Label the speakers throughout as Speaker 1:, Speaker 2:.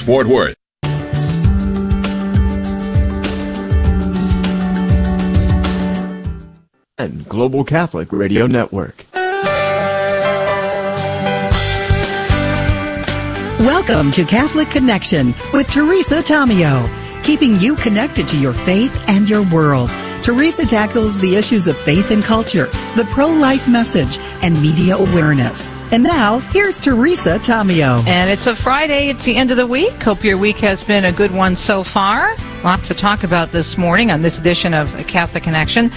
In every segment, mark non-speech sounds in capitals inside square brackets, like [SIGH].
Speaker 1: Fort Worth.
Speaker 2: and Global Catholic Radio Network.
Speaker 3: Welcome to Catholic Connection with Teresa Tomeo, keeping you connected to your faith and your world. Teresa tackles the issues of faith and culture, the pro life message, and media awareness. And now, here's Teresa Tomeo.
Speaker 4: And it's a Friday, it's the end of the week. Hope your week has been a good one so far. Lots to talk about this morning on this edition of Catholic Connection.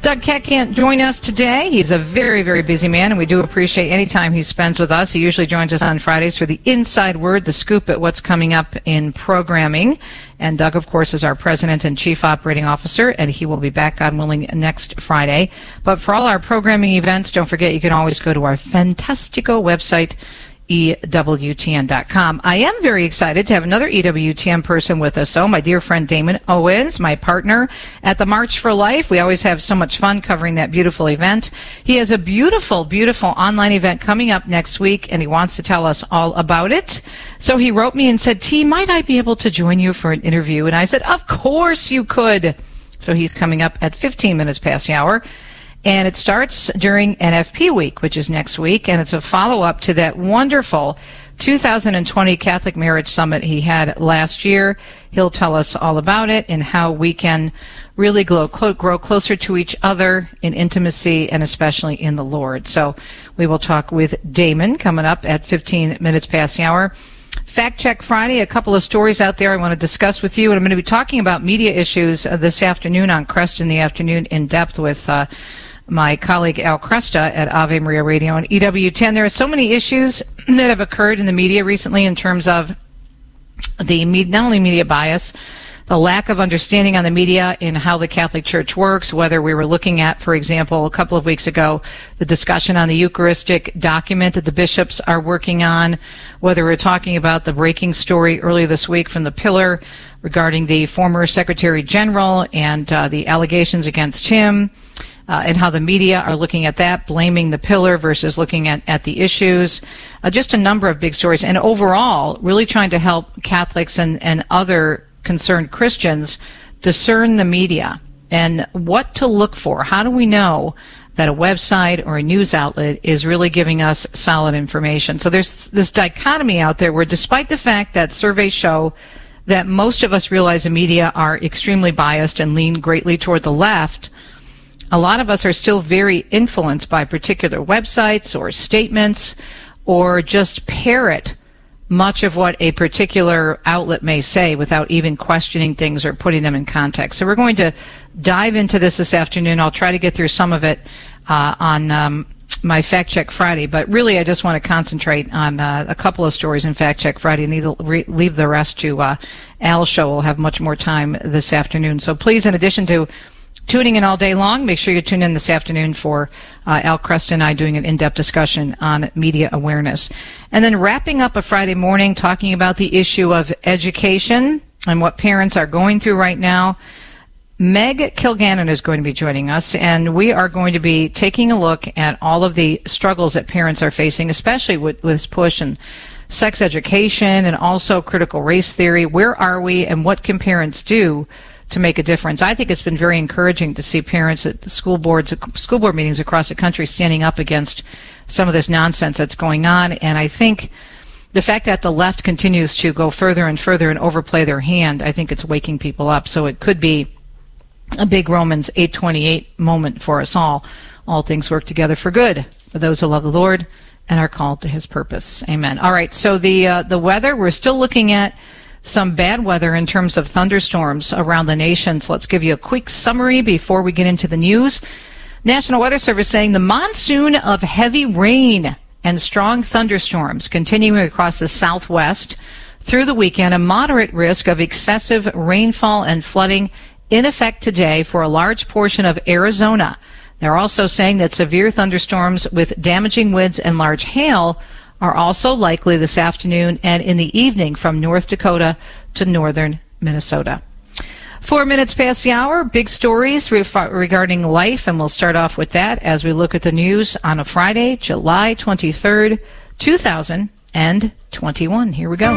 Speaker 4: Doug Keck can't join us today. He's a very, very busy man, and we do appreciate any time he spends with us. He usually joins us on Fridays for the inside word, the scoop at what's coming up in programming. And Doug, of course, is our president and chief operating officer, and he will be back, God willing, next Friday. But for all our programming events, don't forget you can always go to our Fantastico website, EWTN.com. I am very excited to have another EWTN person with us, so my dear friend Damon Owens, my partner at the March for Life. We always have so much fun covering that beautiful event. He has a beautiful, beautiful online event coming up next week, and he wants to tell us all about it. So he wrote me and said, T, might I be able to join you for an interview? And I said, Of course you could. So he's coming up at 15 minutes past the hour. And it starts during NFP week, which is next week, and it's a follow up to that wonderful 2020 Catholic Marriage Summit he had last year. He'll tell us all about it and how we can really grow, grow closer to each other in intimacy and especially in the Lord. So we will talk with Damon coming up at 15 minutes past the hour. Fact Check Friday, a couple of stories out there I want to discuss with you. And I'm going to be talking about media issues uh, this afternoon on Kresta in the afternoon in depth with uh, my colleague Al Kresta at Ave Maria Radio and EWTN. There are so many issues [CLEARS THROAT] that have occurred in the media recently in terms of the not only media bias, the lack of understanding on the media in how the Catholic Church works, whether we were looking at, for example, a couple of weeks ago, the discussion on the Eucharistic document that the bishops are working on, whether we're talking about the breaking story earlier this week from the Pillar regarding the former Secretary General and uh, the allegations against him uh, and how the media are looking at that, blaming the pillar versus looking at, at the issues. Uh, just a number of big stories. And overall, really trying to help Catholics and, and other concerned Christians discern the media and what to look for. How do we know that a website or a news outlet is really giving us solid information? So there's this dichotomy out there where despite the fact that surveys show that most of us realize the media are extremely biased and lean greatly toward the left, a lot of us are still very influenced by particular websites or statements or just parrot much of what a particular outlet may say without even questioning things or putting them in context. So we're going to dive into this this afternoon. I'll try to get through some of it uh, on um, my Fact Check Friday, but really I just want to concentrate on uh, a couple of stories in Fact Check Friday and leave the rest to uh, Al's show. We'll have much more time this afternoon. So please, in addition to tuning in all day long. Make sure you tune in this afternoon for uh, Al Kresta and I doing an in-depth discussion on media awareness. And then wrapping up a Friday morning talking about the issue of education and what parents are going through right now. Meg Kilgannon is going to be joining us, and we are going to be taking a look at all of the struggles that parents are facing, especially with, with this push and sex education and also critical race theory. Where are we, and what can parents do to make a difference. I think it's been very encouraging to see parents at school boards, school board meetings across the country standing up against some of this nonsense that's going on. And I think the fact that the left continues to go further and further and overplay their hand, I think it's waking people up. So it could be a big Romans 8:28 moment for us all. All things work together for good for those who love the Lord and are called to His purpose. Amen. All right. So the uh, the weather we're still looking at some bad weather in terms of thunderstorms around the nation. So let's give you a quick summary before we get into the news. National Weather Service saying the monsoon of heavy rain and strong thunderstorms continuing across the southwest through the weekend, a moderate risk of excessive rainfall and flooding in effect today for a large portion of Arizona. They're also saying that severe thunderstorms with damaging winds and large hail are also likely this afternoon and in the evening from North Dakota to northern Minnesota. Four minutes past the hour, big stories regarding life, and we'll start off with that as we look at the news on a Friday, July 23rd, 2021. Here we go.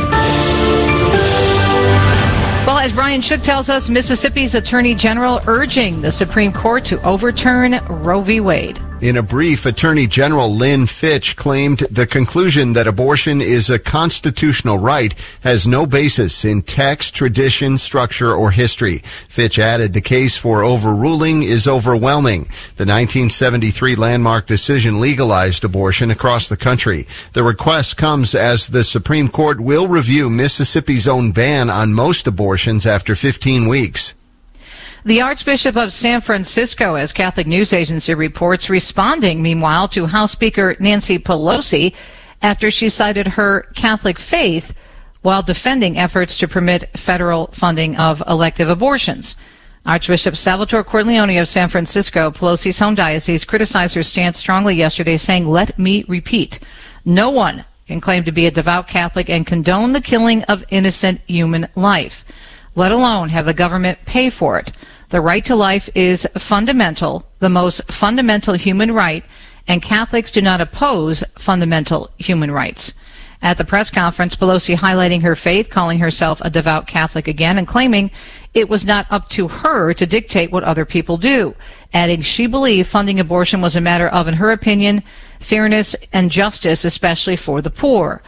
Speaker 4: Well, as Brian Shook tells us, Mississippi's Attorney General urging the Supreme Court to overturn Roe v. Wade.
Speaker 1: In a brief, Attorney General Lynn Fitch claimed the conclusion that abortion is a constitutional right has no basis in text, tradition, structure, or history. Fitch added the case for overruling is overwhelming. The 1973 landmark decision legalized abortion across the country. The request comes as the Supreme Court will review Mississippi's own ban on most abortions after 15 weeks.
Speaker 4: The Archbishop of San Francisco, as Catholic News Agency reports, responding, meanwhile, to House Speaker Nancy Pelosi after she cited her Catholic faith while defending efforts to permit federal funding of elective abortions. Archbishop Salvatore Cordileone of San Francisco, Pelosi's home diocese, criticized her stance strongly yesterday, saying, Let me repeat, no one can claim to be a devout Catholic and condone the killing of innocent human life, let alone have the government pay for it. The right to life is fundamental, the most fundamental human right, and Catholics do not oppose fundamental human rights. At the press conference, Pelosi highlighting her faith, calling herself a devout Catholic again, and claiming it was not up to her to dictate what other people do, adding she believed funding abortion was a matter of, in her opinion, fairness and justice, especially for the poor.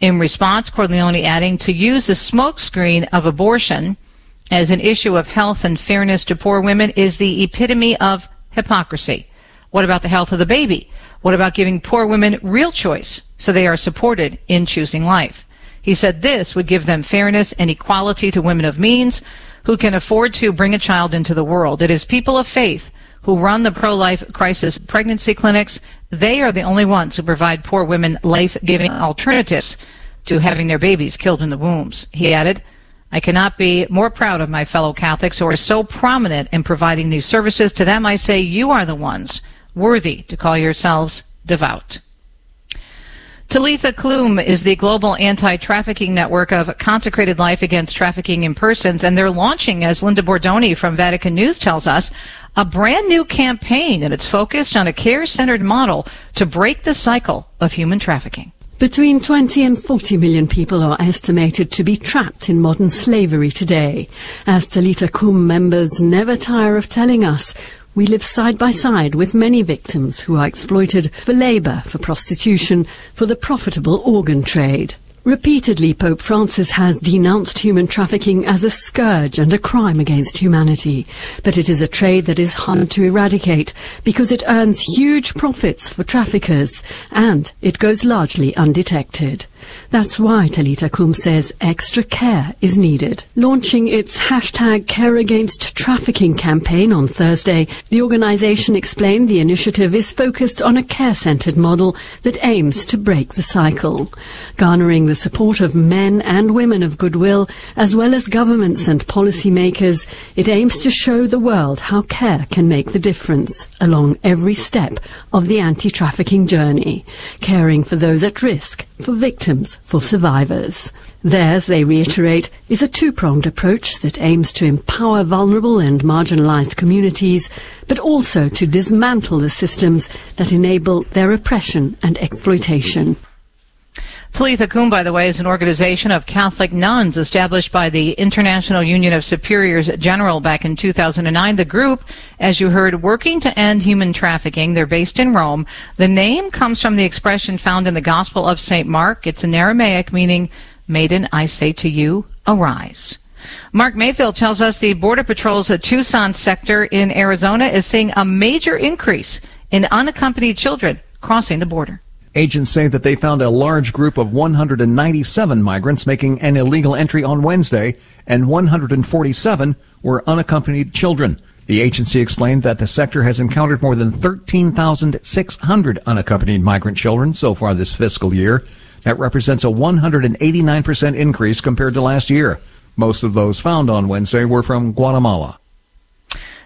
Speaker 4: In response, Cordileone adding to use the smokescreen of abortion as an issue of health and fairness to poor women is the epitome of hypocrisy. What about the health of the baby? What about giving poor women real choice so they are supported in choosing life? He said this would give them fairness and equality to women of means who can afford to bring a child into the world. It is people of faith who run the pro-life crisis pregnancy clinics. They are the only ones who provide poor women life-giving alternatives to having their babies killed in the wombs. He added, I cannot be more proud of my fellow Catholics who are so prominent in providing these services. To them, I say, you are the ones worthy to call yourselves devout. Talitha Kum is the global anti-trafficking network of Consecrated Life Against Trafficking in Persons, and they're launching, as Linda Bordoni from Vatican News tells us, a brand new campaign, and it's focused on a care-centered model to break the cycle of human trafficking.
Speaker 5: Between 20 and 40 million people are estimated to be trapped in modern slavery today. As Talitha Kum members never tire of telling us, we live side by side with many victims who are exploited for labor, for prostitution, for the profitable organ trade. Repeatedly, Pope Francis has denounced human trafficking as a scourge and a crime against humanity. But it is a trade that is hard to eradicate because it earns huge profits for traffickers and it goes largely undetected. That's why Talitha Kum says extra care is needed. Launching its hashtag Care Against Trafficking campaign on Thursday, the organization explained the initiative is focused on a care-centered model that aims to break the cycle. Garnering the support of men and women of goodwill, as well as governments and policymakers, it aims to show the world how care can make the difference along every step of the anti-trafficking journey, caring for those at risk, for victims, for survivors. Theirs, they reiterate, is a two-pronged approach that aims to empower vulnerable and marginalized communities, but also to dismantle the systems that enable their oppression and exploitation.
Speaker 4: Talitha Kum, by the way, is an organization of Catholic nuns established by the International Union of Superiors General back in 2009. The group, as you heard, working to end human trafficking. They're based in Rome. The name comes from the expression found in the Gospel of St. Mark. It's an Aramaic meaning, Maiden, I say to you, arise. Mark Mayfield tells us the Border Patrol's Tucson sector in Arizona is seeing a major increase in unaccompanied children crossing the border.
Speaker 6: Agents say that they found a large group of 197 migrants making an illegal entry on Wednesday, and 147 were unaccompanied children. The agency explained that the sector has encountered more than 13,600 unaccompanied migrant children so far this fiscal year. That represents a 189% increase compared to last year. Most of those found on Wednesday were from Guatemala.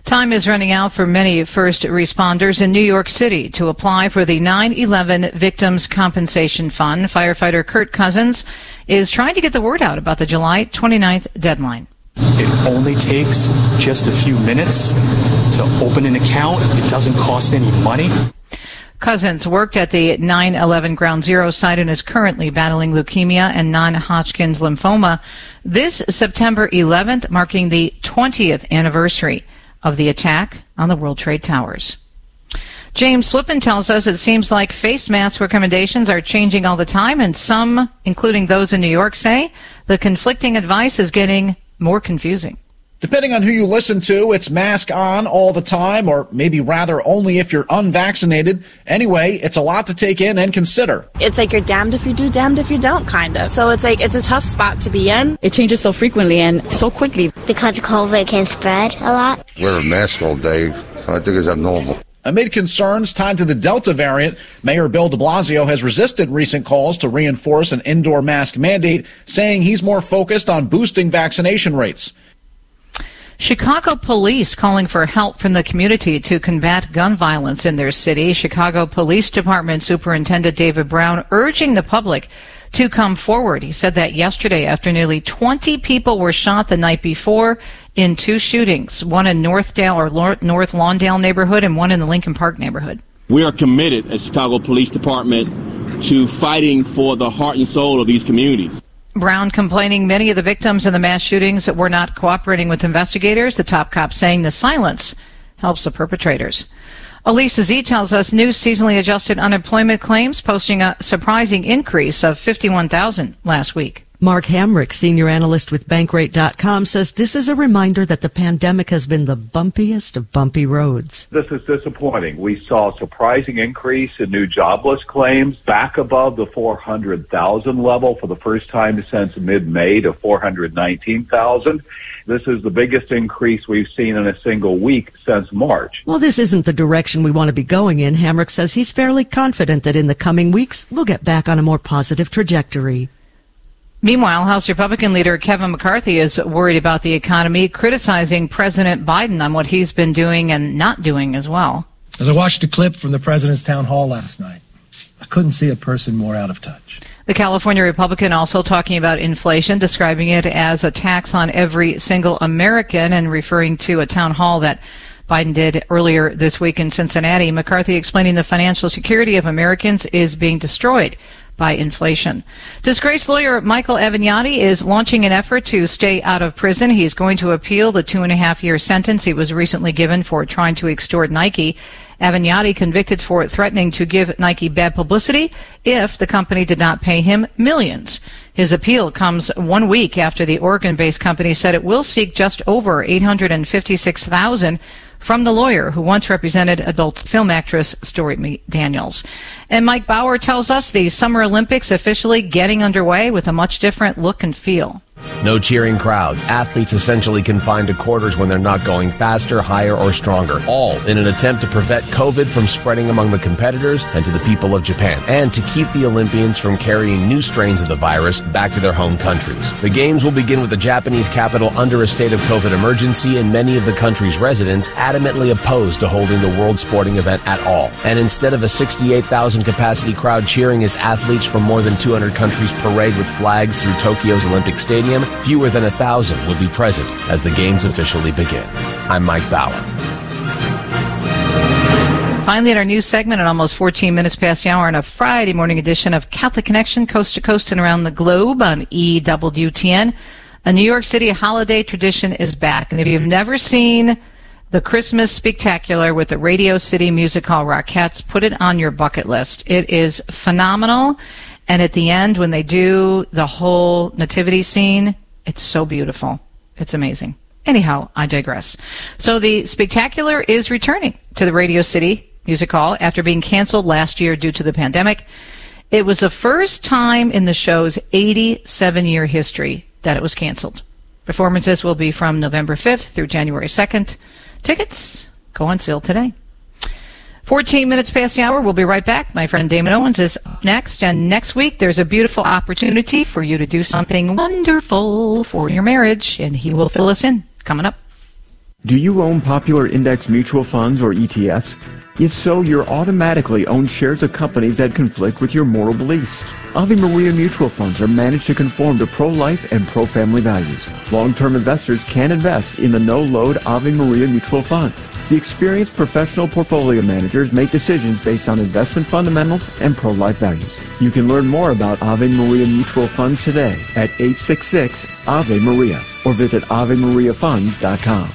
Speaker 4: Time is running out for many first responders in New York City to apply for the 9-11 Victims Compensation Fund. Firefighter Kurt Cousins is trying to get the word out about the July 29th deadline.
Speaker 7: It only takes just a few minutes to open an account. It doesn't cost any money.
Speaker 4: Cousins worked at the 9/11 Ground Zero site and is currently battling leukemia and non-Hodgkin's lymphoma. This September 11th, marking the 20th anniversary of the attack on the World Trade Towers. James Flippin tells us it seems like face mask recommendations are changing all the time, and some, including those in New York, say the conflicting advice is getting more confusing.
Speaker 8: Depending on who you listen to, it's mask on all the time, or maybe rather only if you're unvaccinated. Anyway, it's a lot to take in and consider.
Speaker 9: It's like you're damned if you do, damned if you don't, kind of. So it's like, it's a tough spot to be in.
Speaker 10: It changes so frequently and so quickly.
Speaker 11: Because COVID can spread a lot.
Speaker 12: Wear a mask all day, so I think it's abnormal.
Speaker 8: Amid concerns tied to the Delta variant, Mayor Bill de Blasio has resisted recent calls to reinforce an indoor mask mandate, saying he's more focused on boosting vaccination rates.
Speaker 4: Chicago police calling for help from the community to combat gun violence in their city. Chicago Police Department Superintendent David Brown urging the public to come forward. He said that yesterday after nearly 20 people were shot the night before in two shootings, one in Northdale or North Lawndale neighborhood and one in the Lincoln Park neighborhood.
Speaker 13: We are committed as Chicago Police Department to fighting for the heart and soul of these communities.
Speaker 4: Brown complaining many of the victims in the mass shootings were not cooperating with investigators. The top cop saying the silence helps the perpetrators. Elisa Z tells us new seasonally adjusted unemployment claims posting a surprising increase of 51,000 last week.
Speaker 14: Mark Hamrick, senior analyst with Bankrate.com, says this is a reminder that the pandemic has been the bumpiest of bumpy roads.
Speaker 15: This is disappointing. We saw a surprising increase in new jobless claims back above the 400,000 level for the first time since mid-May to 419,000. This is the biggest increase we've seen in a single week since March.
Speaker 14: Well, this isn't the direction we want to be going in. Hamrick says he's fairly confident that in the coming weeks we'll get back on a more positive trajectory.
Speaker 4: Meanwhile, House Republican leader Kevin McCarthy is worried about the economy, criticizing President Biden on what he's been doing and not doing as well.
Speaker 16: As I watched a clip from the president's town hall last night, I couldn't see a person more out of touch.
Speaker 4: The California Republican also talking about inflation, describing it as a tax on every single American and referring to a town hall that Biden did earlier this week in Cincinnati. McCarthy explaining the financial security of Americans is being destroyed by inflation. Disgraced lawyer Michael Avenatti is launching an effort to stay out of prison. He's going to appeal the two and a half year sentence he was recently given for trying to extort Nike. Avenatti convicted for threatening to give Nike bad publicity if the company did not pay him millions. His appeal comes one week after the Oregon-based company said it will seek just over 856,000 from the lawyer who once represented adult film actress Stormy Daniels. And Mike Bauer tells us the Summer Olympics officially getting underway with a much different look and feel.
Speaker 17: No cheering crowds, athletes essentially confined to quarters when they're not going faster, higher, or stronger, all in an attempt to prevent COVID from spreading among the competitors and to the people of Japan, and to keep the Olympians from carrying new strains of the virus back to their home countries. The Games will begin with the Japanese capital under a state of COVID emergency, and many of the country's residents adamantly opposed to holding the World Sporting event at all. And instead of a 68,000 capacity crowd cheering as athletes from more than 200 countries parade with flags through Tokyo's Olympic Stadium, fewer than a thousand will be present as the games officially begin. I'm Mike Bauer.
Speaker 4: Finally, in our news segment, at almost 14 minutes past the hour on a Friday morning edition of Catholic Connection, coast to coast and around the globe on EWTN, a New York City holiday tradition is back. And if you've never seen the Christmas Spectacular with the Radio City Music Hall Rockettes, put it on your bucket list. It is phenomenal. And at the end, when they do the whole nativity scene, it's so beautiful. It's amazing. Anyhow, I digress. So the spectacular is returning to the Radio City Music Hall after being canceled last year due to the pandemic. It was the first time in the show's 87 year history that it was canceled. Performances will be from November 5th through January 2nd. Tickets go on sale today. 14 minutes past the hour. We'll be right back. My friend Damon Owens is up next. And next week, there's a beautiful opportunity for you to do something wonderful for your marriage. And he will fill us in coming up.
Speaker 2: Do you own popular index mutual funds or ETFs? If so, you're automatically own shares of companies that conflict with your moral beliefs. Ave Maria mutual funds are managed to conform to pro-life and pro-family values. Long-term investors can invest in the no-load Ave Maria mutual funds. The experienced professional portfolio managers make decisions based on investment fundamentals and pro-life values. You can learn more about Ave Maria Mutual Funds today at 866 Ave Maria or visit AveMariaFunds.com.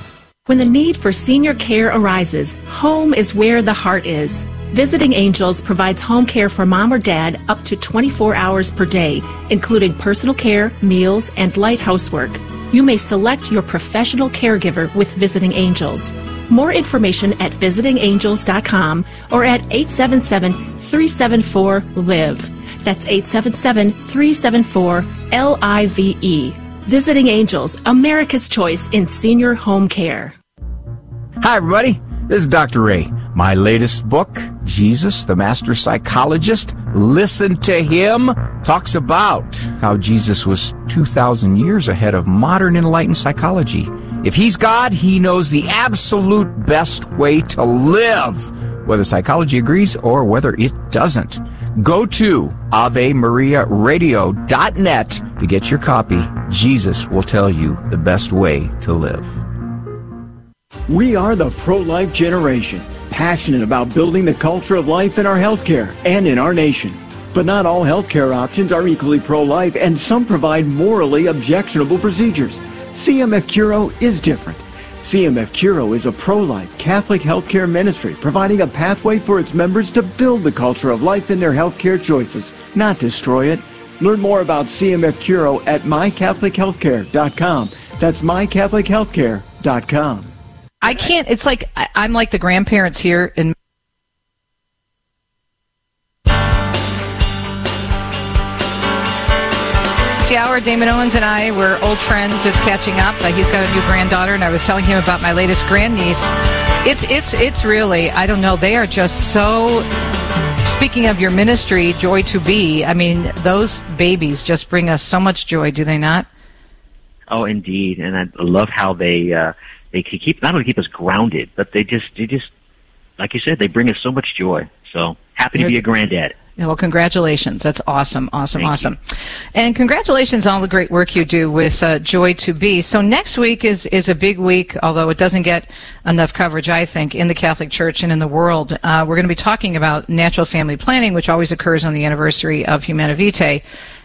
Speaker 18: When the need for senior care arises, home is where the heart is. Visiting Angels provides home care for mom or dad up to 24 hours per day, including personal care, meals, and light housework. You may select your professional caregiver with Visiting Angels. More information at visitingangels.com or at 877-374-LIVE. That's 877-374-L-I-V-E. Visiting Angels, America's choice in senior home care.
Speaker 19: Hi, everybody. This is Dr. Ray. My latest book, Jesus, the Master Psychologist, Listen to Him, talks about how Jesus was 2,000 years ahead of modern enlightened psychology. If He's God, He knows the absolute best way to live, whether psychology agrees or whether it doesn't. Go to AveMariaRadio.net to get your copy. Jesus will tell you the best way to live.
Speaker 2: We are the pro-life generation, passionate about building the culture of life in our healthcare and in our nation. But not all healthcare options are equally pro-life, and some provide morally objectionable procedures. CMF Curo is different. CMF Curo is a pro-life Catholic healthcare ministry providing a pathway for its members to build the culture of life in their healthcare choices, not destroy it. Learn more about CMF Curo at mycatholichealthcare.com. That's mycatholichealthcare.com.
Speaker 4: I can't. It's like I, I'm like the grandparents here in. The hour, Damon Owens and I were old friends, just catching up. Uh, he's got a new granddaughter, and I was telling him about my latest grandniece. It's it's it's really I don't know. They are just so. Speaking of your ministry, Joy to Be, I mean, those babies just bring us so much joy, do they not?
Speaker 20: Oh, indeed, and I love how they uh, they keep not only keep us grounded, but they just they just like you said, they bring us so much joy. So happy to be a granddad.
Speaker 4: Yeah, well, congratulations. That's awesome, awesome, Thank awesome. You. And congratulations on all the great work you do with uh, Joy to Be. So next week is, is a big week, although it doesn't get enough coverage, I think, in the Catholic Church and in the world. Uh, we're going to be talking about natural family planning, which always occurs on the anniversary of Humanae Vitae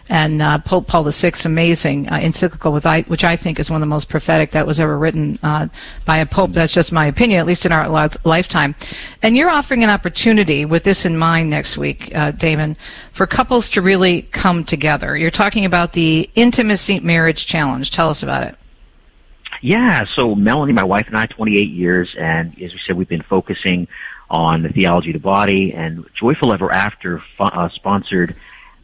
Speaker 4: and uh, Pope Paul VI, amazing uh, encyclical, with I, which I think is one of the most prophetic that was ever written uh, by a pope. That's just my opinion, at least in our li- lifetime. And you're offering an opportunity with this in mind next week, uh, Damon, for couples to really come together. You're talking about the Intimacy Marriage Challenge. Tell us about it.
Speaker 20: Yeah, so Melanie, my wife, and I, 28 years, and as we said, we've been focusing on the theology of the body, and Joyful Ever After uh, sponsored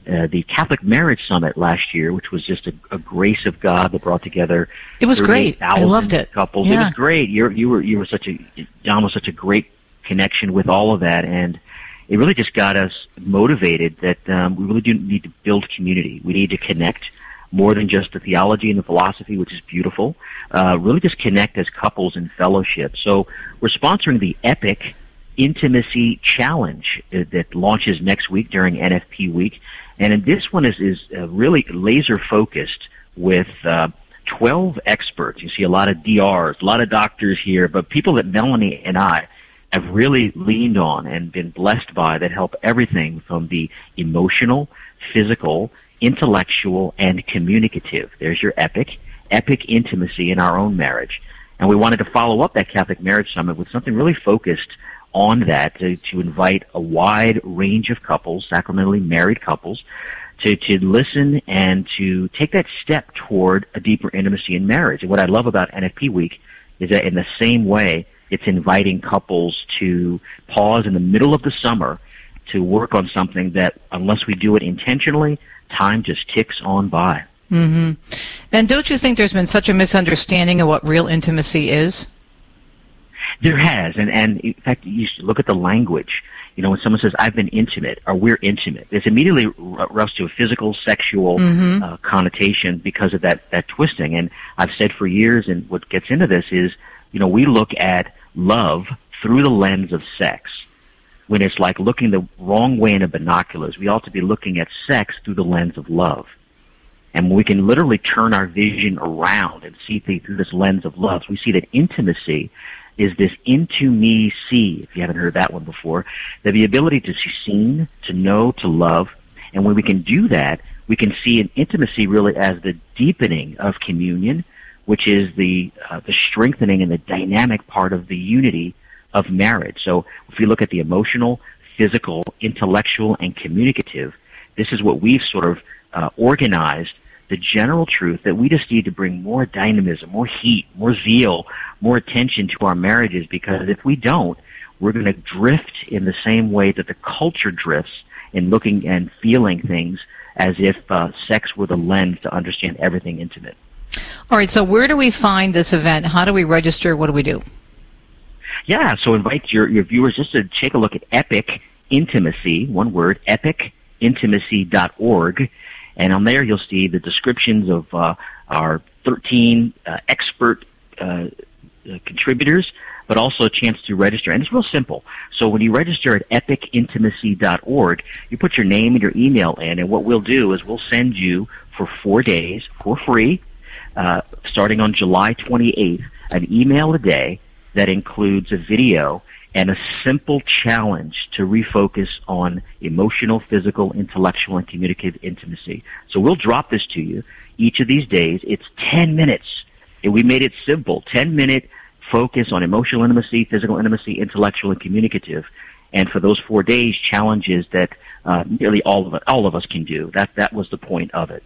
Speaker 20: uh, the Catholic Marriage Summit last year, which was just a, a grace of God that brought together.
Speaker 4: It was great. I loved it.
Speaker 20: Couples.
Speaker 4: Yeah.
Speaker 20: It was great. You you were you were such a John was such a great connection with all of that, and it really just got us motivated that um, we really do need to build community. We need to connect more than just the theology and the philosophy, which is beautiful. Uh, really, just connect as couples in fellowship. So we're sponsoring the Epic Intimacy Challenge uh, that launches next week during NFP week. And this one is, is uh, really laser focused with uh, 12 experts. You see a lot of DRs, a lot of doctors here, but people that Melanie and I have really leaned on and been blessed by that help everything from the emotional, physical, intellectual, and communicative. There's your epic, epic intimacy in our own marriage. And we wanted to follow up that Catholic Marriage Summit with something really focused on that to, to invite a wide range of couples, sacramentally married couples, to, to listen and to take that step toward a deeper intimacy in marriage. And what I love about NFP Week is that in the same way, it's inviting couples to pause in the middle of the summer to work on something that, unless we do it intentionally, time just ticks on by.
Speaker 4: Mm-hmm. And don't you think there's been such a misunderstanding of what real intimacy is?
Speaker 20: There has, and and in fact, you look at the language. You know, when someone says "I've been intimate" or "We're intimate," it's immediately runs to a physical, sexual
Speaker 4: mm-hmm.
Speaker 20: uh, connotation because of that that twisting. And I've said for years, and what gets into this is, you know, we look at love through the lens of sex. When it's like looking the wrong way in a binoculars, we ought to be looking at sex through the lens of love. And we can literally turn our vision around and see through this lens of love, we see that intimacy is this into me see, if you haven't heard that one before, that the ability to see seen, to know, to love. And when we can do that, we can see an intimacy really as the deepening of communion, which is the, uh, the strengthening and the dynamic part of the unity of marriage. So if we look at the emotional, physical, intellectual, and communicative, this is what we've sort of uh, organized the general truth that we just need to bring more dynamism, more heat, more zeal, more attention to our marriages because if we don't, we're going to drift in the same way that the culture drifts in looking and feeling things as if uh, sex were the lens to understand everything intimate.
Speaker 4: All right, so where do we find this event? How do we register? What do we do?
Speaker 20: Yeah, so invite your, your viewers just to take a look at Epic Intimacy, one word, epicintimacy.org. And on there you'll see the descriptions of uh, our 13 uh, expert uh, uh, contributors, but also a chance to register. And it's real simple. So when you register at epicintimacy.org, you put your name and your email in, and what we'll do is we'll send you for four days for free, uh, starting on July 28th, an email a day that includes a video and a simple challenge to refocus on emotional, physical, intellectual, and communicative intimacy. So we'll drop this to you each of these days. It's 10 minutes. And we made it simple. 10 minute focus on emotional intimacy, physical intimacy, intellectual, and communicative. And for those four days, challenges that uh, nearly all of us, all of us can do. That that was the point of it.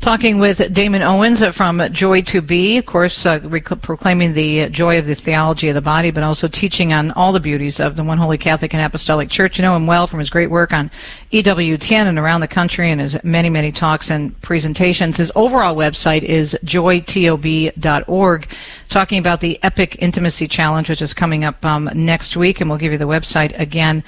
Speaker 4: Talking with Damon Owens from Joy to Be, of course, uh, rec- proclaiming the joy of the theology of the body, but also teaching on all the beauties of the one holy Catholic and Apostolic Church. You know him well from his great work on EWTN and around the country and his many, many talks and presentations. His overall website is joytob.org, talking about the Epic Intimacy Challenge, which is coming up um, next week, and we'll give you the website again.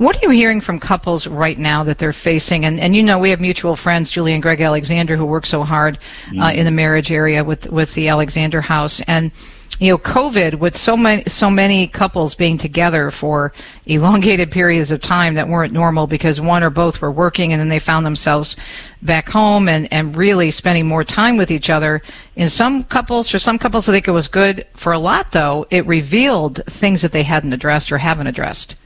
Speaker 4: What are you hearing from couples right now that they're facing? And, and you know, we have mutual friends, Julie and Greg Alexander, who work so hard uh,
Speaker 20: Mm-hmm.
Speaker 4: in the marriage area with with the Alexander House. And you know, COVID with so many so many couples being together for elongated [LAUGHS] periods of time that weren't normal because one or both were working, and then they found themselves back home and and really spending more time with each other. In some couples, for some couples, I think it was good. For a lot, though, it revealed things that they hadn't addressed or haven't addressed.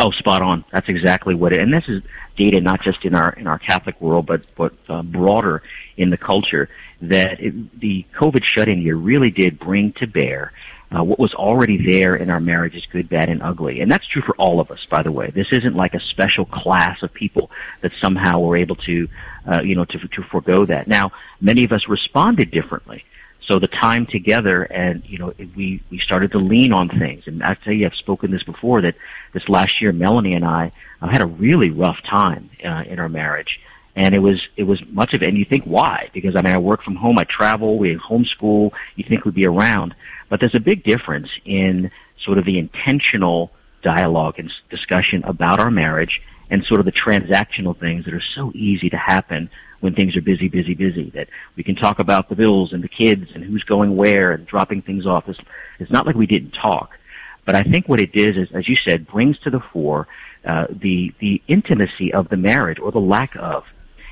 Speaker 20: Oh, spot on. That's exactly what it. And this is data not just in our in our Catholic world, but but uh, broader in the culture. That it, the COVID shut-in year really did bring to bear uh, what was already there in our marriages, good, bad, and ugly. And that's true for all of us, by the way. This isn't like a special class of people that somehow were able to, uh, you know, to to forego that. Now, many of us responded differently. So the time together and, you know, we, we started to lean on things. And I tell you, I've spoken this before that this last year, Melanie and I uh, had a really rough time, uh, in our marriage. And it was, it was much of it. And you think why? Because I mean, I work from home, I travel, we homeschool, you think we'd be around. But there's a big difference in sort of the intentional dialogue and discussion about our marriage and sort of the transactional things that are so easy to happen when things are busy, busy, busy. That we can talk about the bills and the kids and who's going where and dropping things off. It's, it's not like we didn't talk. But I think what it is is, as you said, brings to the fore uh, the the intimacy of the marriage or the lack of.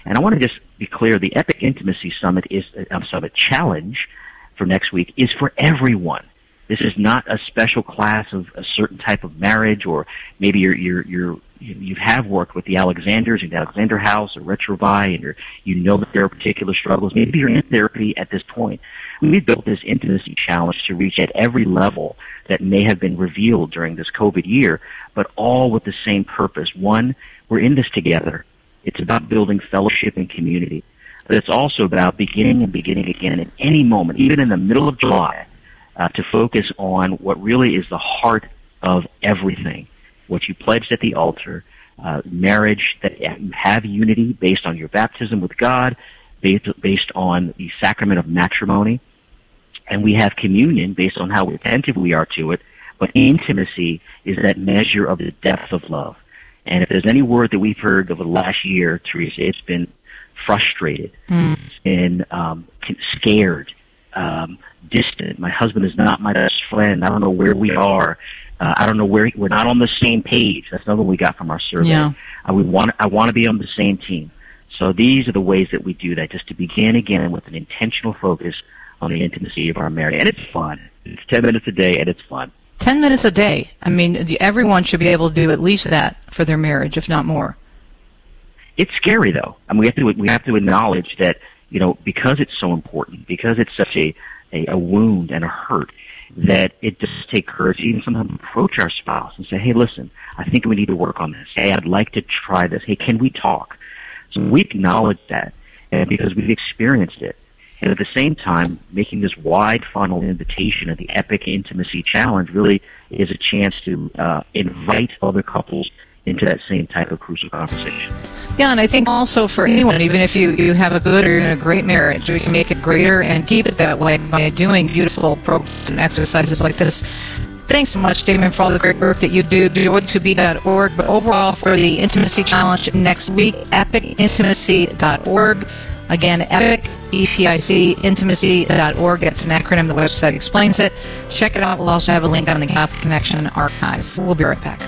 Speaker 20: And I want to just be clear: the Epic Intimacy Summit is uh, Summit Challenge for next week is for everyone. This is not a special class of a certain type of marriage, or maybe you're you're you're you have worked with the Alexanders in the Alexander House or Retrouvaille, and you're you know that there are particular struggles. Maybe you're in therapy at this point. We built this intimacy challenge to reach at every level that may have been revealed during this COVID year, but all with the same purpose. One, we're in this together. It's about building fellowship and community, but it's also about beginning and beginning again at any moment, even in the middle of July, uh, to focus on what really is the heart of everything. What you pledged at the altar, uh, marriage that you have unity based on your baptism with God, based, based on the sacrament of matrimony, and we have communion based on how attentive we are to it. But intimacy is that measure of the depth of love. And if there's any word that we've heard over the last year, Teresa, it's been frustrated,
Speaker 4: Mm.
Speaker 20: it's um, scared, um, distant. My husband is not my best friend. I don't know where we are. Uh, I don't know where we're not on the same page. That's another we got from our survey.
Speaker 4: Yeah.
Speaker 20: I would want. I want to be on the same team. So these are the ways that we do that, just to begin again with an intentional focus on the intimacy of our marriage. And it's fun. It's 10 minutes a day and it's fun.
Speaker 4: 10 minutes a day. I mean, everyone should be able to do at least that for their marriage, if not more.
Speaker 20: It's scary though. I mean, we have to, we have to acknowledge that, you know, because it's so important, because it's such a, a, a wound and a hurt, that it does take courage even sometimes approach our spouse and say, hey, listen, I think we need to work on this. Hey, I'd like to try this. Hey, can we talk? So we acknowledge that and because we've experienced it. And at the same time, making this wide funnel invitation of the Epic Intimacy Challenge really is a chance to uh, invite other couples into that same type of crucial conversation.
Speaker 4: Yeah, and I think also for anyone, even if you, you have a good or a great marriage, we can make it greater and keep it that way by doing beautiful programs and exercises like this. Thanks so much, Damon, for all the great work that you do. Joy2be.org. But overall, for the Intimacy Challenge next week, epicintimacy.org. Again, epic, E-P-I-C, intimacy.org. That's an acronym. The website explains it. Check it out. We'll also have a link on the Catholic Connection archive. We'll be right back.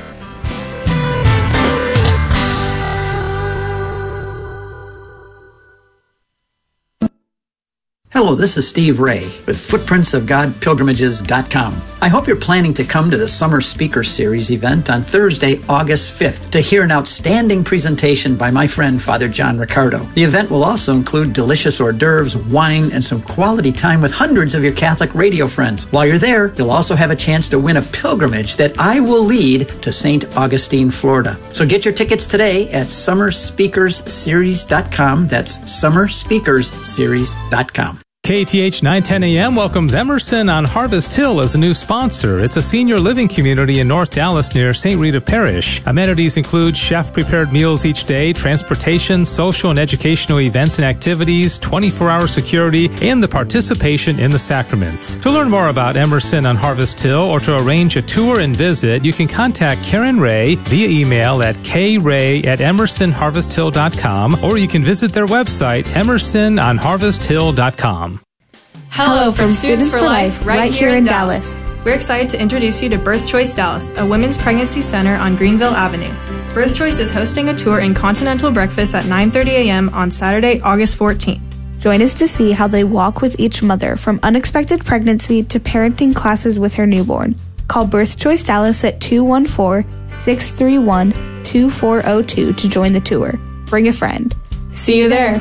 Speaker 21: Hello, this is Steve Ray with FootprintsOfGodPilgrimages.com. I hope you're planning to come to the Summer Speaker Series event on Thursday, August 5th to hear an outstanding presentation by my friend Father John Riccardo. The event will also include delicious hors d'oeuvres, wine, and some quality time with hundreds of your Catholic radio friends. While you're there, you'll also have a chance to win a pilgrimage that I will lead to St. Augustine, Florida. So get your tickets today at SummerSpeakersSeries.com. That's SummerSpeakersSeries.com.
Speaker 22: KATH 910 AM welcomes Emerson on Harvest Hill as a new sponsor. It's a senior living community in North Dallas near St. Rita Parish. Amenities include chef prepared meals each day, transportation, social and educational events and activities, 24 hour security, and the participation in the sacraments. To learn more about Emerson on Harvest Hill or to arrange a tour and visit, you can contact Karen Ray via email at kray at emersonharvesthill.com or you can visit their website, emersononharvesthill.com.
Speaker 23: Hello from Students for Life, right here in Dallas. We're excited to introduce you to Birth Choice Dallas, a women's pregnancy center on Greenville Avenue. Birth Choice is hosting a tour and continental breakfast at 9:30 a.m. on Saturday, August 14th.
Speaker 9: Join us to see how they walk with each mother from unexpected pregnancy to parenting classes with her newborn. Call Birth Choice Dallas at 214-631-2402 to join the tour. Bring a friend.
Speaker 23: See you there.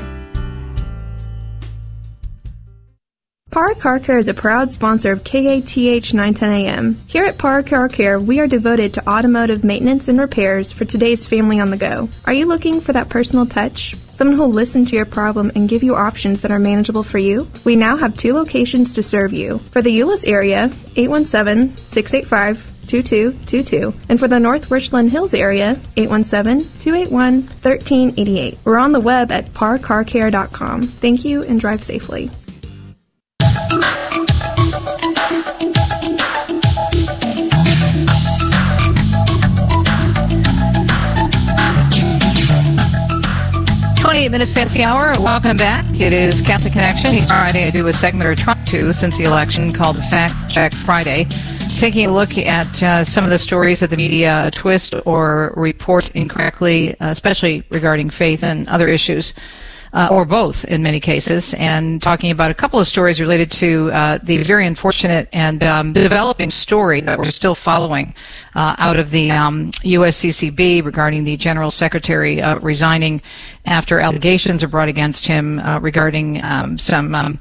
Speaker 24: Par Car Care is a proud sponsor of KATH 910 AM. Here at Par Car Care, we are devoted to automotive maintenance and repairs for today's family on the go. Are you looking for that personal touch? Someone who'll listen to your problem and give you options that are manageable for you? We now have two locations to serve you. For the Euless area, 817 685 2222. And for the North Richland Hills area, 817-281-1388. We're on the web at parcarcare.com. Thank you and drive safely.
Speaker 4: Twenty-eight minutes past the hour. Welcome back. It is Catholic Connection. Each Friday I do a segment or try to since the election called Fact Check Friday taking a look at uh, some of the stories that the media twist or report incorrectly, uh, especially regarding faith and other issues. Uh, or both in many cases, and talking about a couple of stories related to uh, the very unfortunate and um, developing story that we're still following uh, out of the um, USCCB regarding the General Secretary uh, resigning after allegations are brought against him regarding um, some um,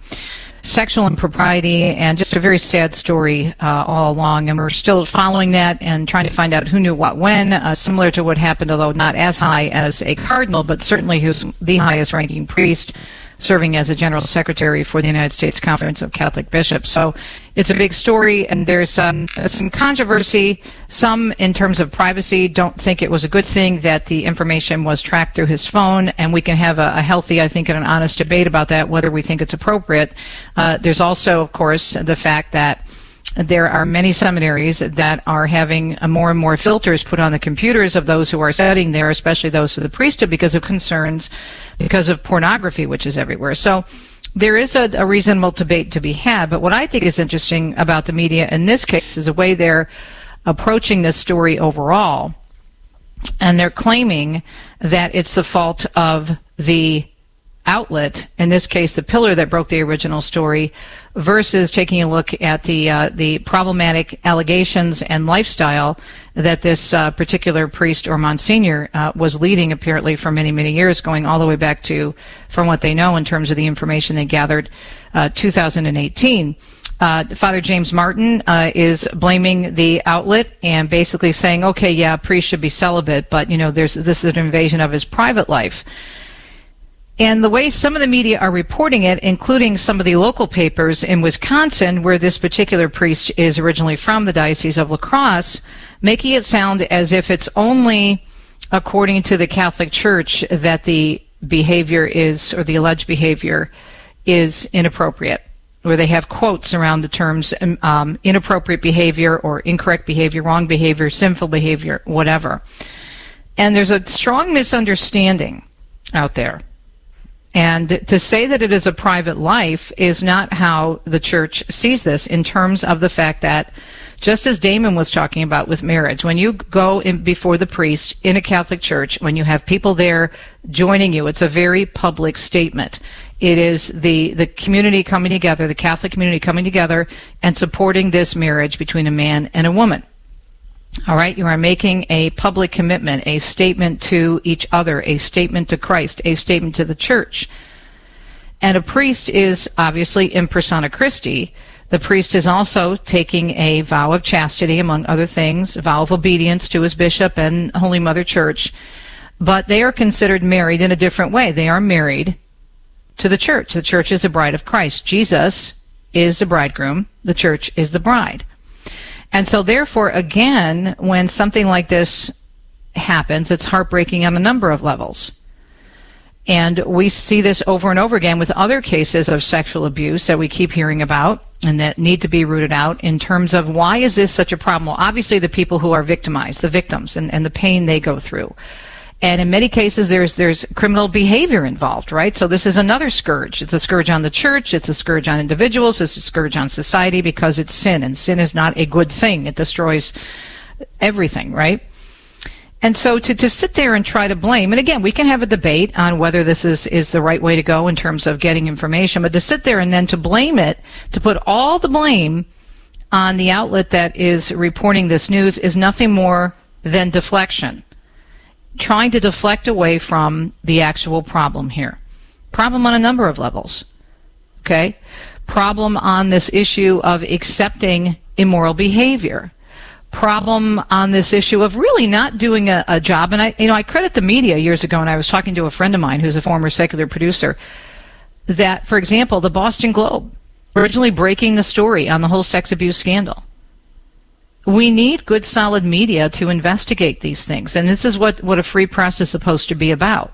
Speaker 4: sexual impropriety and just a very sad story uh, all along. And we're still following that and trying to find out who knew what when, uh, similar to what happened, although not as high as a cardinal, but certainly who's the highest ranking priest serving as a general secretary for the United States Conference of Catholic Bishops. So it's a big story, and there's um, some controversy. Some, in terms of privacy, don't think it was a good thing that the information was tracked through his phone, and we can have a, a healthy, I think, and an honest debate about that, whether we think it's appropriate. Uh, there's also, of course, the fact that there are many seminaries that are having uh, more and more filters put on the computers of those who are studying there, especially those of the priesthood, because of concerns, because of pornography, which is everywhere. So there is a, a reasonable debate to be had. But what I think is interesting about the media in this case is the way they're approaching this story overall. And they're claiming that it's the fault of the outlet, in this case, the pillar that broke the original story, versus taking a look at the uh, the problematic allegations and lifestyle that this uh, particular priest or Monsignor uh, was leading, apparently for many many years, going all the way back to, from what they know in terms of the information they gathered, uh, 2018. Uh, Father James Martin uh, is blaming the outlet and basically saying, "Okay, yeah, priest should be celibate, but you know, there's this is an invasion of his private life." And the way some of the media are reporting it, including some of the local papers in Wisconsin, where this particular priest is originally from, the Diocese of La Crosse, making it sound as if it's only according to the Catholic Church that the behavior is, or the alleged behavior is inappropriate, where they have quotes around the terms um, um inappropriate behavior or incorrect behavior, wrong behavior, sinful behavior, whatever. And there's a strong misunderstanding out there and to say that it is a private life is not how the church sees this in terms of the fact that just as Damon was talking about with marriage, when you go before the priest in a Catholic church, when you have people there joining you, it's a very public statement. It is the, the community coming together, the Catholic community coming together and supporting this marriage between a man and a woman. All right, you are making a public commitment, a statement to each other, a statement to Christ, a statement to the church. And a priest is obviously in persona Christi. The priest is also taking a vow of chastity, among other things, a vow of obedience to his bishop and Holy Mother Church. But they are considered married in a different way. They are married to the church. The church is the bride of Christ. Jesus is the bridegroom. The church is the bride. And so, therefore, again, when something like this happens, it's heartbreaking on a number of levels. And we see this over and over again with other cases of sexual abuse that we keep hearing about and that need to be rooted out in terms of why is this such a problem? Well, obviously the people who are victimized, the victims, and, and the pain they go through. And in many cases, there's there's criminal behavior involved, right? So this is another scourge. It's a scourge on the church. It's a scourge on individuals. It's a scourge on society because it's sin, and sin is not a good thing. It destroys everything, right? And so to, to sit there and try to blame, and again, we can have a debate on whether this is, is the right way to go in terms of getting information, but to sit there and then to blame it, to put all the blame on the outlet that is reporting this news is nothing more than deflection trying to deflect away from the actual problem here. Problem on a number of levels. Okay? Problem on this issue of accepting immoral behavior. Problem on this issue of really not doing a, a job. And I, you know, I credit the media years ago, and I was talking to a friend of mine who's a former secular producer, that, for example, the Boston Globe, originally breaking the story on the whole sex abuse scandal, we need good solid media to investigate these things. And this is what, what a free press is supposed to be about.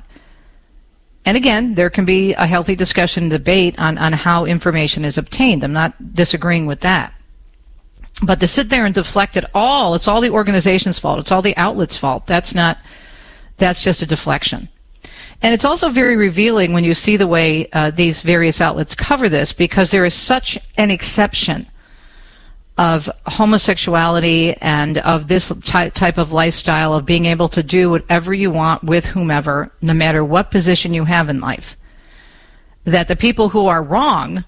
Speaker 4: And again there can be a healthy discussion debate on, on how information is obtained. I'm not disagreeing with that. But to sit there and deflect it all it's all the organization's fault. It's all the outlet's fault. That's not that's just a deflection. And it's also very revealing when you see the way uh, these various outlets cover this because there is such an exception of homosexuality and of this ty- type of lifestyle of being able to do whatever you want with whomever, no matter what position you have in life. That the people who are wrong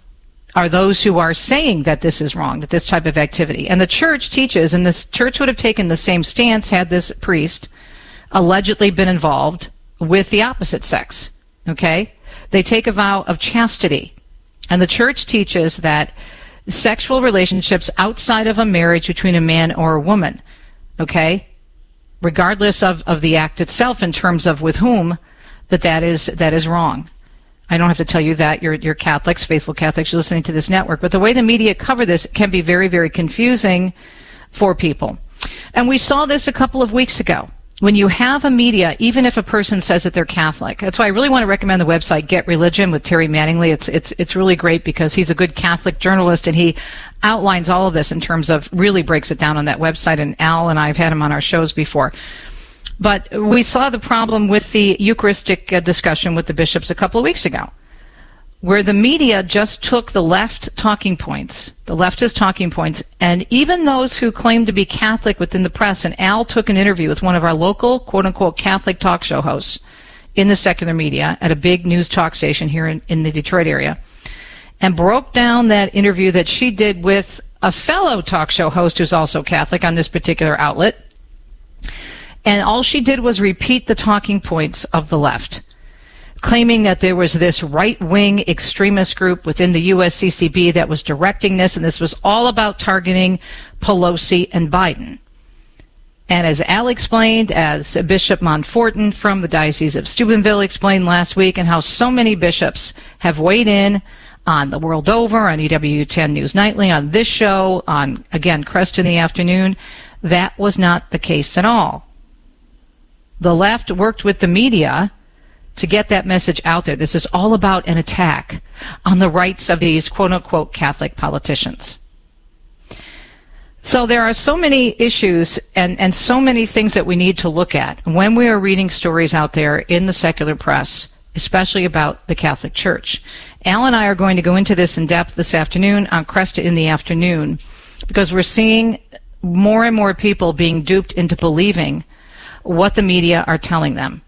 Speaker 4: are those who are saying that this is wrong, that this type of activity. And the church teaches, and the church would have taken the same stance had this priest allegedly been involved with the opposite sex. Okay? They take a vow of chastity. And the church teaches that sexual relationships outside of a marriage between a man or a woman. Okay? Regardless of, of the act itself in terms of with whom, that that is, that is wrong. I don't have to tell you that. You're, you're Catholics, faithful Catholics, you're listening to this network. But the way the media cover this can be very, very confusing for people. And we saw this a couple of weeks ago when you have a media, even if a person says that they're Catholic, that's why I really want to recommend the website Get Religion with Terry Mattingly. It's it's it's really great because he's a good Catholic journalist and he outlines all of this in terms of really breaks it down on that website. And Al and I have had him on our shows before. But we saw the problem with the Eucharistic uh, discussion with the bishops a couple of weeks ago where the media just took the left talking points, the leftist talking points, and even those who claim to be Catholic within the press, and Al took an interview with one of our local quote unquote Catholic talk show hosts in the secular media at a big news talk station here in, in the Detroit area and broke down that interview that she did with a fellow talk show host who's also Catholic on this particular outlet. And all she did was repeat the talking points of the left, claiming that there was this right wing extremist group within the USCCB that was directing this, and this was all about targeting Pelosi and Biden. And as Al explained, as Bishop Monforton from the Diocese of Steubenville explained last week, and how so many bishops have weighed in on the world over, on EWTN News Nightly, on this show, on, again, Kresta in the afternoon, that was not the case at all. The left worked with the media to get that message out there. This is all about an attack on the rights of these quote unquote Catholic politicians. So there are so many issues and, and so many things that we need to look at when we are reading stories out there in the secular press, especially about the Catholic Church. Al and I are going to go into this in depth this afternoon on Kresta in the afternoon because we're seeing more and more people being duped into believing what the media are telling them.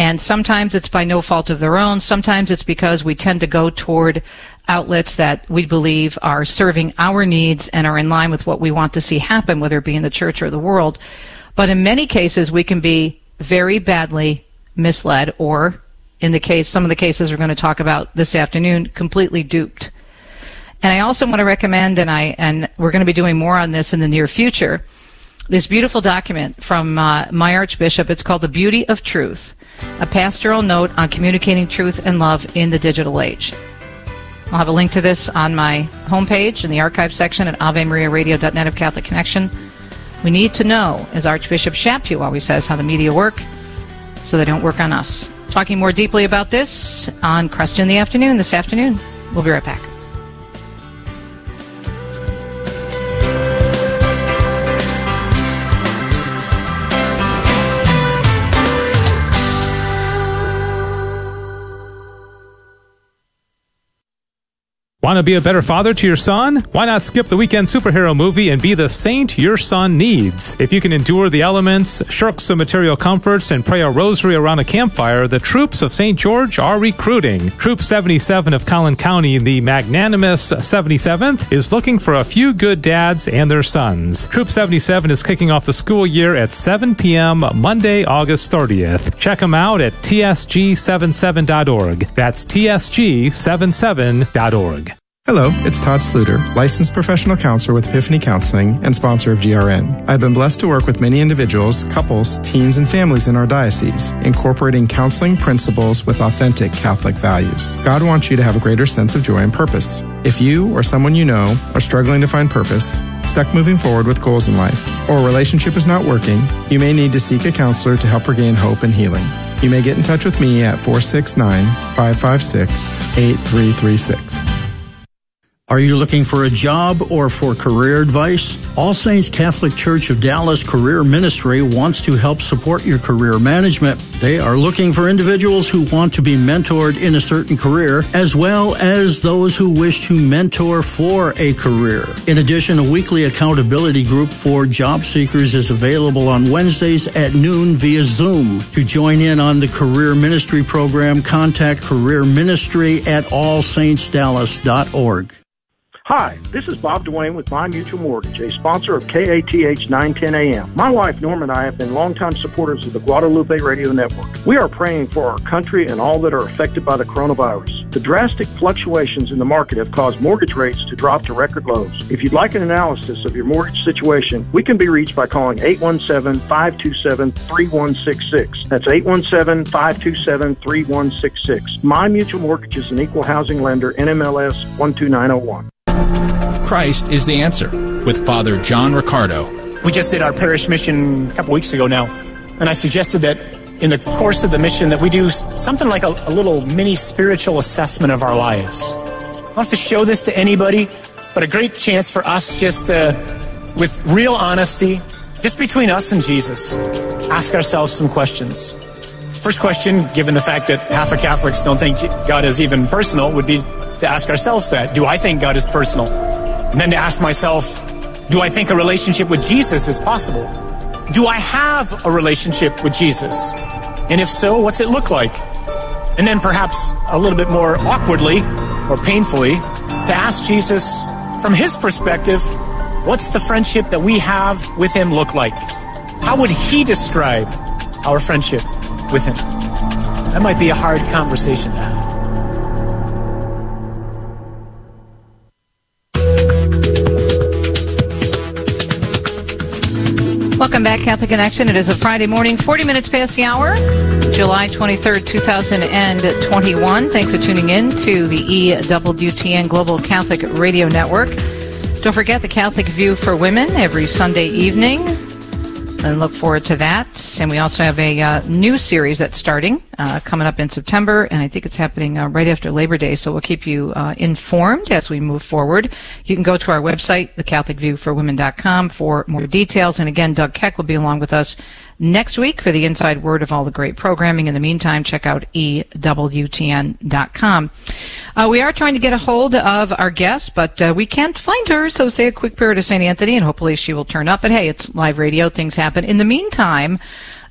Speaker 4: And sometimes it's by no fault of their own. Sometimes it's because we tend to go toward outlets that we believe are serving our needs and are in line with what we want to see happen, whether it be in the church or the world. But in many cases, we can be very badly misled or, in the case, some of the cases we're going to talk about this afternoon, completely duped. And I also want to recommend, and I, and we're going to be doing more on this in the near future, this beautiful document from uh, my Archbishop. It's called The Beauty of Truth, a pastoral note on communicating truth and love in the digital age. I'll have a link to this on my homepage in the archive section at AveMariaRadio.net of Catholic Connection. We need to know, as Archbishop Chaput always says, how the media work so they don't work on us. Talking more deeply about this on Kresta in the Afternoon this afternoon. We'll be right back.
Speaker 22: Want to be a better father to your son? Why not skip the weekend superhero movie and be the saint your son needs? If you can endure the elements, shirk some material comforts, and pray a rosary around a campfire, the troops of St. George are recruiting. Troop 77 of Collin County, the magnanimous 77th, is looking for a few good dads and their sons. Troop 77 is kicking off the school year at 7 p.m. Monday, August 30th. Check them out at tsg77.org. That's tsg77.org.
Speaker 25: Hello, it's Todd Sluter, licensed professional counselor with Epiphany Counseling and sponsor of GRN. I've been blessed to work with many individuals, couples, teens, and families in our diocese, incorporating counseling principles with authentic Catholic values. God wants you to have a greater sense of joy and purpose. If you or someone you know are struggling to find purpose, stuck moving forward with goals in life, or a relationship is not working, you may need to seek a counselor to help regain hope and healing. You may get in touch with me at 469 556 8336.
Speaker 26: Are you looking for a job or for career advice? All Saints Catholic Church of Dallas Career Ministry wants to help support your career management. They are looking for individuals who want to be mentored in a certain career, as well as those who wish to mentor for a career. In addition, a weekly accountability group for job seekers is available on Wednesdays at noon via Zoom. To join in on the Career Ministry program, contact Career Ministry at allsaintsdallas.org.
Speaker 27: Hi, this is Bob Dwayne with My Mutual Mortgage, a sponsor of KATH 910 AM. My wife Norma and I have been longtime supporters of the Guadalupe Radio Network. We are praying for our country and all that are affected by the coronavirus. The drastic fluctuations in the market have caused mortgage rates to drop to record lows. If you'd like an analysis of your mortgage situation, we can be reached by calling 817-527-3166. That's 817-527-3166. My Mutual Mortgage is an equal housing lender, NMLS 12901.
Speaker 28: Christ is the answer with Father John Riccardo.
Speaker 7: We just did our parish mission a couple weeks ago now, and I suggested that in the course of the mission that we do something like a, a little mini spiritual assessment of our lives. I don't have to show this to anybody, but a great chance for us just to, with real honesty, just between us and Jesus, ask ourselves some questions. First question, given the fact that half of Catholics don't think God is even personal, would be to ask ourselves that. Do I think God is personal? And then to ask myself, do I think a relationship with Jesus is possible? Do I have a relationship with Jesus? And if so, what's it look like? And then perhaps a little bit more awkwardly or painfully to ask Jesus from his perspective, what's the friendship that we have with him look like? How would he describe our friendship with him? That might be a hard conversation to have.
Speaker 4: Welcome back, Catholic Connection. It is a Friday morning, 40 minutes past the hour, July 23rd, 2021. Thanks for tuning in to the EWTN Global Catholic Radio Network. Don't forget the Catholic View for Women every Sunday evening and look forward to that. And we also have a uh, new series that's starting uh, coming up in September, and I think it's happening uh, right after Labor Day. So we'll keep you uh, informed as we move forward. You can go to our website, thecatholicviewforwomen.com, for more details. And again, Doug Keck will be along with us next week for the inside word of all the great programming. In the meantime, check out EWTN.com. Uh, we are trying to get a hold of our guest, but uh, we can't find her, so say a quick prayer to St. Anthony, and hopefully she will turn up. But hey, it's live radio, things happen. In the meantime,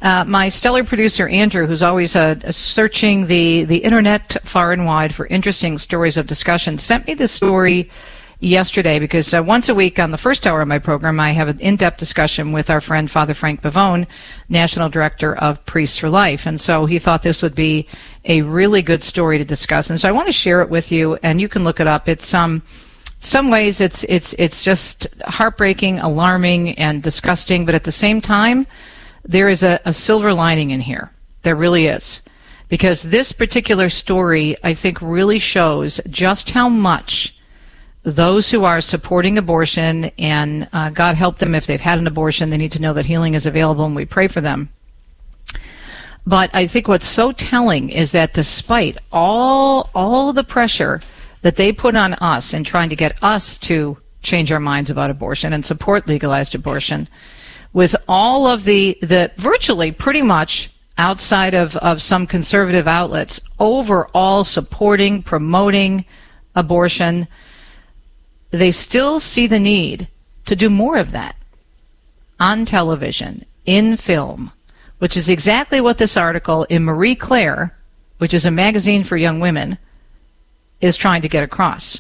Speaker 4: uh, my stellar producer Andrew, who's always uh, searching the the internet far and wide for interesting stories of discussion, sent me this story yesterday because uh, once a week on the first hour of my program, I have an in-depth discussion with our friend Father Frank Pavone, National Director of Priests for Life. And so he thought this would be a really good story to discuss. And so I want to share it with you, and you can look it up. It's um, some ways it's it's it's just heartbreaking, alarming, and disgusting, but at the same time, there is a, a silver lining in here. There really is. Because this particular story, I think, really shows just how much those who are supporting abortion, and uh, God help them if they've had an abortion, they need to know that healing is available, and we pray for them. But I think what's so telling is that despite all all the pressure that they put on us in trying to get us to change our minds about abortion and support legalized abortion, with all of the the virtually pretty much outside of, of some conservative outlets overall supporting, promoting abortion, they still see the need to do more of that on television, in film, which is exactly what this article in Marie Claire, which is a magazine for young women, is trying to get across.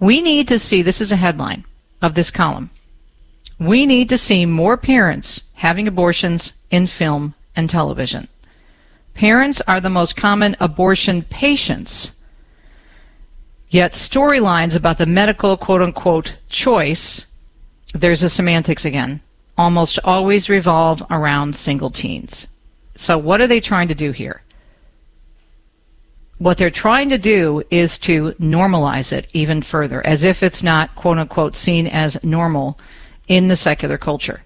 Speaker 4: We need to see this is a headline of this column. We need to see more parents having abortions in film and television. Parents are the most common abortion patients Yet storylines about the medical quote unquote choice, there's a semantics again, almost always revolve around single teens. So what are they trying to do here? What they're trying to do is to normalize it even further, as if it's not quote unquote seen as normal in the secular culture.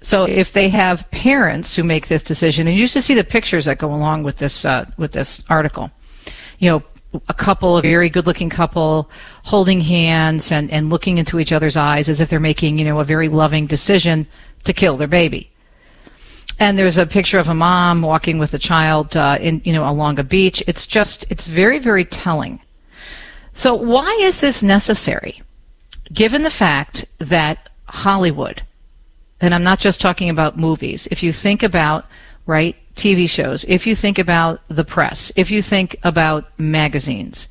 Speaker 4: So if they have parents who make this decision, and you to see the pictures that go along with this uh, with this article, you know, a couple, a very good looking couple, holding hands and, and looking into each other's eyes as if they're making, you know, a very loving decision to kill their baby. And there's a picture of a mom walking with a child, uh, in, you know, along a beach. It's just, it's very, very telling. So why is this necessary? Given the fact that Hollywood, and I'm not just talking about movies, if you think about, right, TV shows, if you think about the press, if you think about magazines,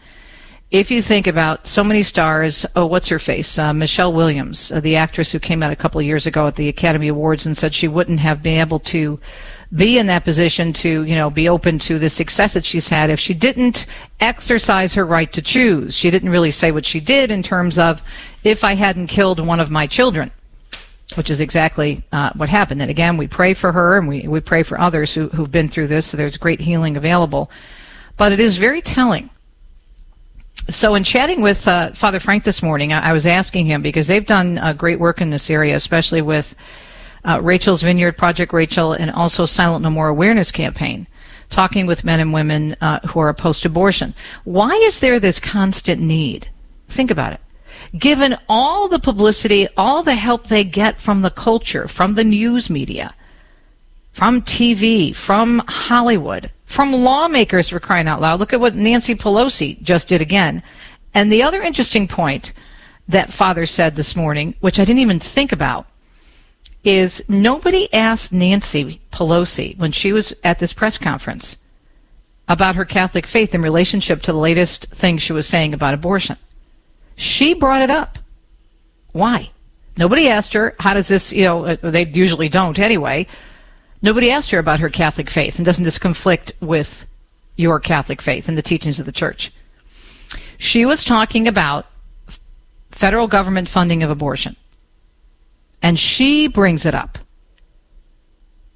Speaker 4: if you think about so many stars, oh, what's her face? Uh, Michelle Williams, uh, the actress who came out a couple of years ago at the Academy Awards and said she wouldn't have been able to be in that position to, you know, be open to the success that she's had if she didn't exercise her right to choose. She didn't really say what she did in terms of if I hadn't killed one of my children which is exactly uh, what happened. And again, we pray for her and we, we pray for others who, who've been through this. So there's great healing available. But it is very telling. So, in chatting with uh, Father Frank this morning, I, I, was asking him because they've done uh, great work in this area, especially with uh, Rachel's Vineyard, Project Rachel, and also Silent No More Awareness Campaign, talking with men and women uh, who are to abortion. Why is there this constant need? Think about it given all the publicity, all the help they get from the culture, from the news media, from TV, from Hollywood, from lawmakers for crying out loud. Look at what Nancy Pelosi just did again. And the other interesting point that Father said this morning, which I didn't even think about, is nobody asked Nancy Pelosi when she was at this press conference about her Catholic faith in relationship to the latest thing she was saying about abortion. She brought it up. Why? Nobody asked her, how does this, you know, uh, they usually don't anyway. Nobody asked her about her Catholic faith, and doesn't this conflict with your Catholic faith and the teachings of the church? She was talking about federal government funding of abortion. And she brings it up.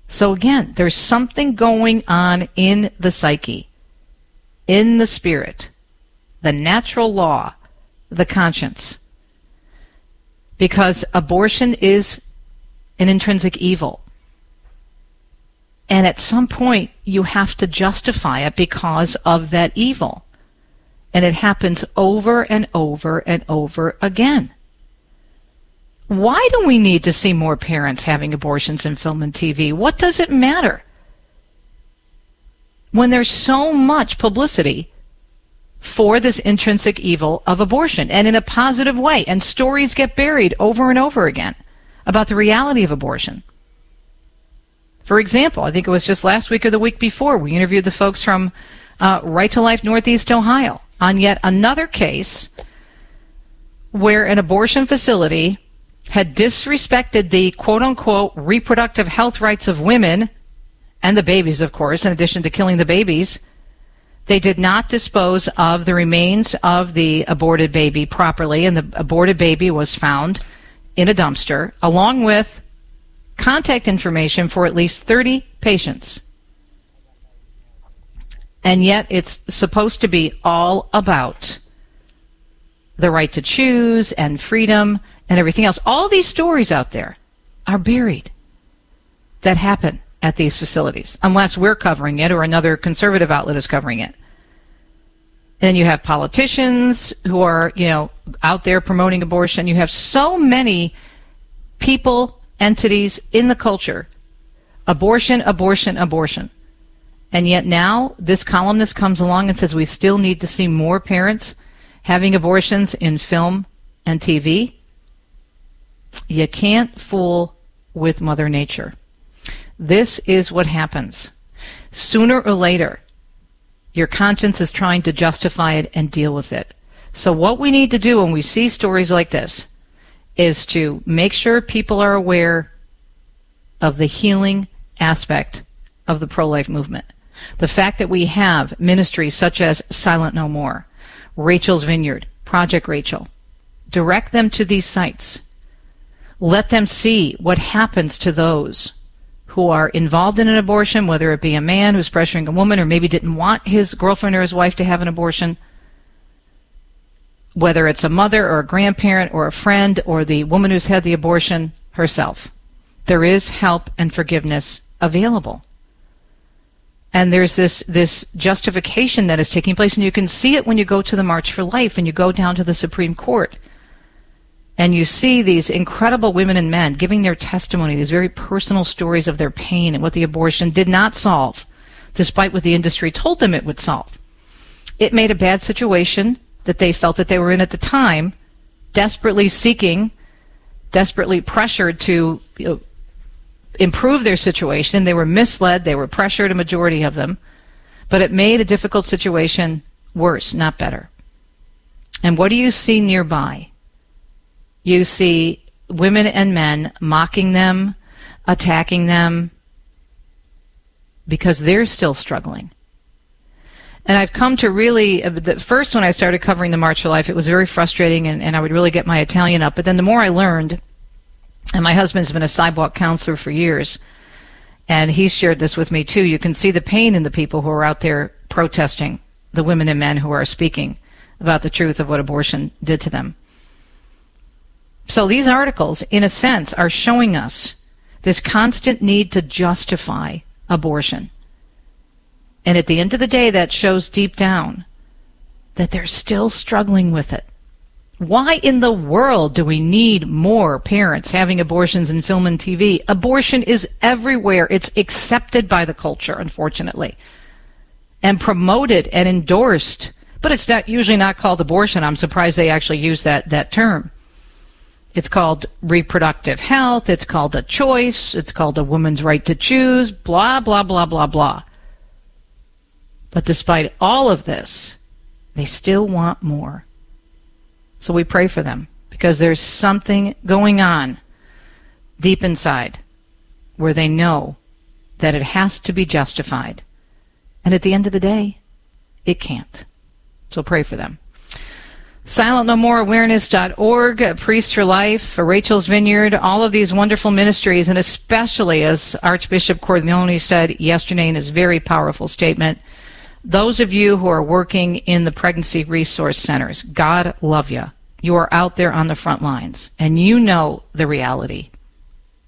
Speaker 4: So again, there's something going on in the psyche, in the spirit, the natural law, the conscience. Because abortion is an intrinsic evil. And at some point, you have to justify it because of that evil. And it happens over and over and over again. Why do we need to see more parents having abortions in film and TV? What does it matter? When there's so much publicity for this intrinsic evil of abortion and in a positive way, and stories get buried over and over again about the reality of abortion. For example, I think it was just last week or the week before, we interviewed the folks from uh, Right to Life Northeast Ohio on yet another case where an abortion facility had disrespected the quote unquote reproductive health rights of women and the babies, of course, in addition to killing the babies. They did not dispose of the remains of the aborted baby properly, and the aborted baby was found in a dumpster, along with contact information for at least 30 patients. And yet it's supposed to be all about the right to choose and freedom and everything else. All these stories out there are buried that happen at these facilities, unless we're covering it or another conservative outlet is covering it. then you have politicians who are, you know, out there promoting abortion. You have so many people, entities in the culture. Abortion, abortion, abortion. And yet now this columnist comes along and says we still need to see more parents having abortions in film and TV. You can't fool with Mother Nature. This is what happens. Sooner or later, your conscience is trying to justify it and deal with it. So, what we need to do when we see stories like this is to make sure people are aware of the healing aspect of the pro life movement. The fact that we have ministries such as Silent No More, Rachel's Vineyard, Project Rachel, direct them to these sites let them see what happens to those who are involved in an abortion, whether it be a man who's pressuring a woman or maybe didn't want his girlfriend or his wife to have an abortion, whether it's a mother or a grandparent or a friend or the woman who's had the abortion herself. There is help and forgiveness available. And there's this, this justification that is taking place, and you can see it when you go to the March for Life and you go down to the Supreme Court and you see these incredible women and men giving their testimony, these very personal stories of their pain and what the abortion did not solve, despite what the industry told them it would solve. It made a bad situation that they felt that they were in at the time, desperately seeking, desperately pressured to you know, improve their situation. They were misled, they were pressured, a majority of them, but it made a difficult situation worse, not better. And what do you see nearby? You see women and men mocking them, attacking them, because they're still struggling. And I've come to really, uh, the first when I started covering the March for Life, it was very frustrating and, and I would really get my Italian up. But then the more I learned, and my husband's been a sidewalk counselor for years, and he's shared this with me too, you can see the pain in the people who are out there protesting, the women and men who are speaking about the truth of what abortion did to them. So these articles, in a sense, are showing us this constant need to justify abortion. And at the end of the day, that shows deep down that they're still struggling with it. Why in the world do we need more parents having abortions in film and TV? Abortion is everywhere. It's accepted by the culture, unfortunately, and promoted and endorsed. But it's not usually not called abortion. I'm surprised they actually use that, that term. It's called reproductive health. It's called a choice. It's called a woman's right to choose. Blah, blah, blah, blah, blah. But despite all of this, they still want more. So we pray for them because there's something going on deep inside where they know that it has to be justified. And at the end of the day, it can't. So pray for them. SilentNoMoreAwareness.org, Priests for Life, Rachel's Vineyard, all of these wonderful ministries, and especially, as Archbishop Cordileone said yesterday in his very powerful statement, those of you who are working in the pregnancy resource centers, God love you. You are out there on the front lines, and you know the reality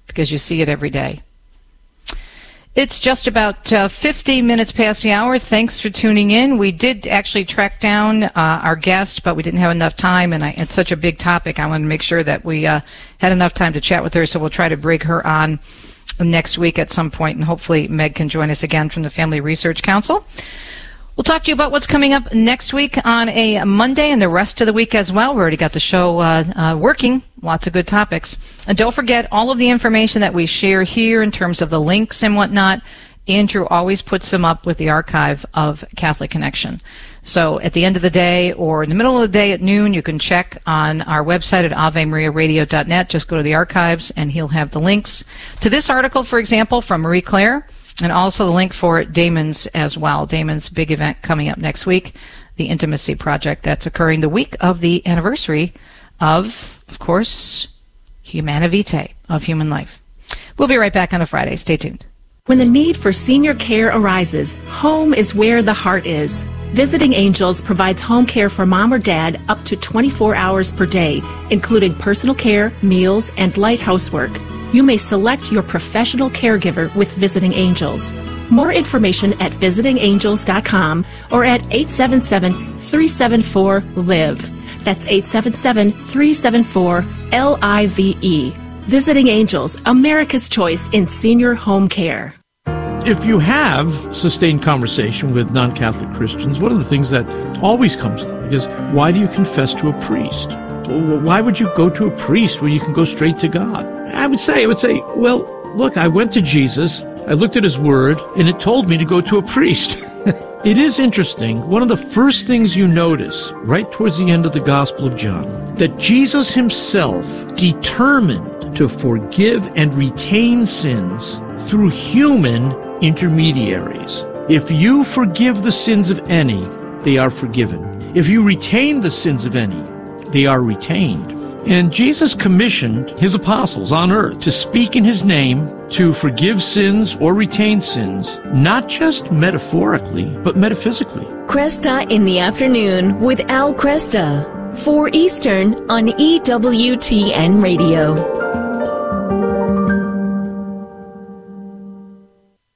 Speaker 4: because you see it every day. It's just about uh, 50 minutes past the hour. Thanks for tuning in. We did actually track down uh, our guest, but we didn't have enough time, and I, it's such a big topic. I wanted to make sure that we uh, had enough time to chat with her, so we'll try to bring her on next week at some point, and hopefully Meg can join us again from the Family Research Council. We'll talk to you about what's coming up next week on a Monday and the rest of the week as well. We already got the show uh, uh, working. Lots of good topics. And don't forget all of the information that we share here in terms of the links and whatnot. Andrew always puts them up with the archive of Catholic Connection. So at the end of the day or in the middle of the day at noon, you can check on our website at avemariaradio.net. Just go to the archives and he'll have the links to this article, for example, from Marie Claire and also the link for Damon's as well. Damon's big event coming up next week, the Intimacy Project, that's occurring the week of the anniversary of, of course, Humanae Vitae, of human life. We'll be right back on a Friday. Stay tuned.
Speaker 18: When the need for senior care arises, home is where the heart is. Visiting Angels provides home care for mom or dad up to 24 hours per day, including personal care, meals, and light housework you may select your professional caregiver with Visiting Angels. More information at visitingangels.com or at 877-374-LIVE. That's 877-374-L-I-V-E. Visiting Angels, America's choice in senior home care.
Speaker 29: If you have sustained conversation with non-Catholic Christians, one of the things that always comes up is, why do you confess to a priest? Why would you go to a priest when you can go straight to God? I would say, I would say, well, look, I went to Jesus, I looked at his word, and it told me to go to a priest. [LAUGHS] it is interesting. One of the first things you notice right towards the end of the Gospel of John, that Jesus himself determined to forgive and retain sins through human intermediaries. If you forgive the sins of any, they are forgiven. If you retain the sins of any, they are retained. And Jesus commissioned his apostles on earth to speak in his name, to forgive sins or retain sins, not just metaphorically, but metaphysically.
Speaker 30: Kresta in the afternoon with Al Kresta, 4 Eastern on EWTN Radio.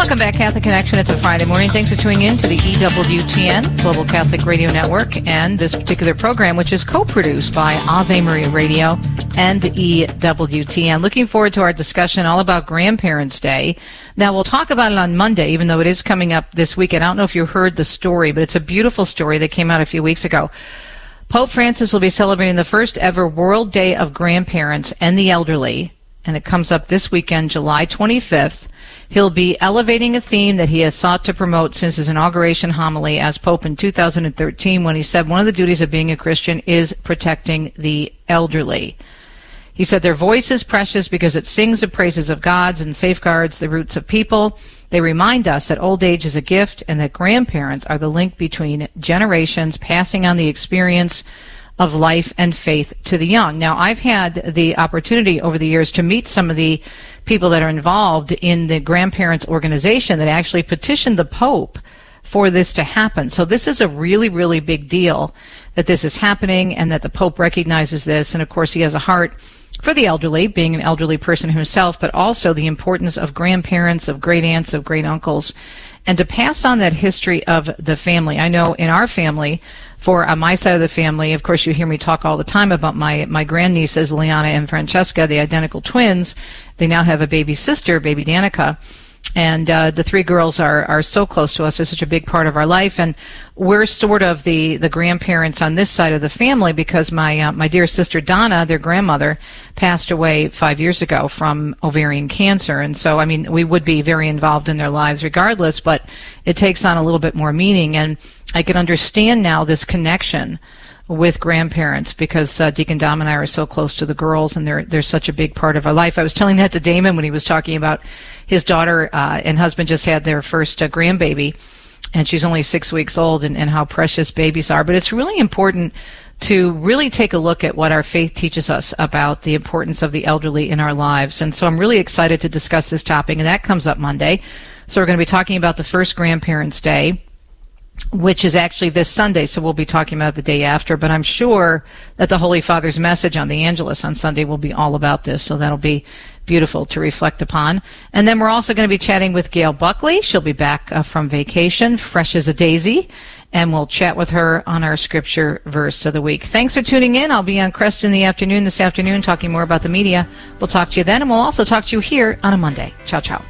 Speaker 4: Welcome back, Catholic Connection. It's a Friday morning. Thanks for tuning in to the EWTN, Global Catholic Radio Network, and this particular program, which is co-produced by Ave Maria Radio and the EWTN. Looking forward to our discussion all about Grandparents' Day. Now, we'll talk about it on Monday, even though it is coming up this weekend. I don't know if you heard the story, but it's a beautiful story that came out a few weeks ago. Pope Francis will be celebrating the first ever World Day of Grandparents and the Elderly, and it comes up this weekend, July 25th He'll be elevating a theme that he has sought to promote since his inauguration homily as Pope in 2013 when he said one of the duties of being a Christian is protecting the elderly. He said their voice is precious because it sings the praises of gods and safeguards the roots of people. They remind us that old age is a gift and that grandparents are the link between generations, passing on the experience of life and faith to the young. Now, I've had the opportunity over the years to meet some of the people that are involved in the grandparents organization that actually petitioned the Pope for this to happen. So this is a really, really big deal that this is happening and that the Pope recognizes this. And of course, he has a heart for the elderly, being an elderly person himself, but also the importance of grandparents, of great aunts, of great uncles, and to pass on that history of the family. I know in our family, for uh, my side of the family, of course, you hear me talk all the time about my my grandnieces, Liana and Francesca, the identical twins. They now have a baby sister, baby Danica and uh, the three girls are are so close to us. They're such a big part of our life, and we're sort of the the grandparents on this side of the family because my uh, my dear sister Donna, their grandmother, passed away five years ago from ovarian cancer, and so I mean we would be very involved in their lives regardless, but it takes on a little bit more meaning, and I can understand now this connection with grandparents because uh, Deacon Dom and I are so close to the girls, and they're they're such a big part of our life. I was telling that to Damon when he was talking about his daughter uh, and husband just had their first uh, grandbaby, and she's only six weeks old, and, and how precious babies are. But it's really important to really take a look at what our faith teaches us about the importance of the elderly in our lives. And so I'm really excited to discuss this topic, and that comes up Monday. So we're going to be talking about the first Grandparents' Day which is actually this Sunday, so we'll be talking about the day after. But I'm sure that the Holy Father's message on the Angelus on Sunday will be all about this, so that'll be beautiful to reflect upon. And then we're also going to be chatting with Gail Buckley. She'll be back uh, from vacation, fresh as a daisy, and we'll chat with her on our scripture verse of the week. Thanks for tuning in. I'll be on Kresta in the afternoon this afternoon talking more about the media. We'll talk to you then, and we'll also talk to you here on a Monday. Ciao, ciao.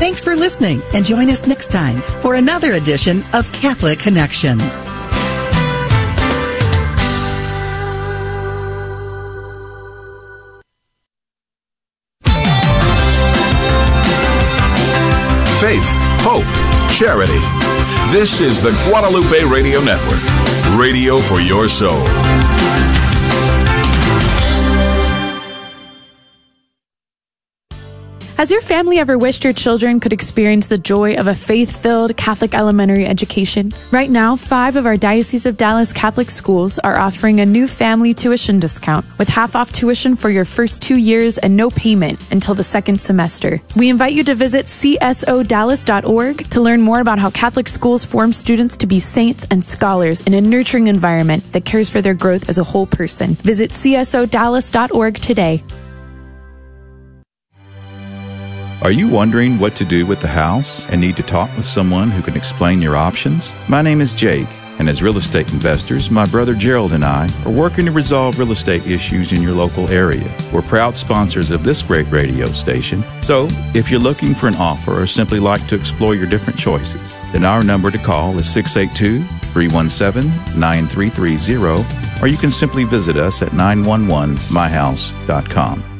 Speaker 31: Thanks for listening and join us next time for another edition of Catholic Connection.
Speaker 32: Faith, hope, charity. This is the Guadalupe Radio Network, radio for your soul.
Speaker 33: Has your family ever wished your children could experience the joy of a faith filled Catholic elementary education? Right now, five of our Diocese of Dallas Catholic schools are offering a new family tuition discount with half off tuition for your first two years and no payment until the second semester. We invite you to visit csodallas.org to learn more about how Catholic schools form students to be saints and scholars in a nurturing environment that cares for their growth as a whole person. Visit csodallas.org today.
Speaker 34: Are you wondering what to do with the house and need to talk with someone who can explain your options? My name is Jake, and as real estate investors, my brother Gerald and I are working to resolve real estate issues in your local area. We're proud sponsors of this great radio station, so if you're looking for an offer or simply like to explore your different choices, then our number to call is 682 317 9330, or you can simply visit us at 911myhouse.com.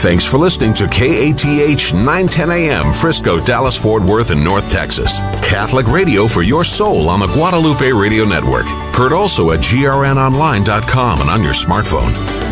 Speaker 1: Thanks for listening to KATH 910 AM, Frisco, Dallas, Fort Worth, and North Texas. Catholic radio for your soul on the Guadalupe Radio Network. Heard also at grnonline.com and on your smartphone.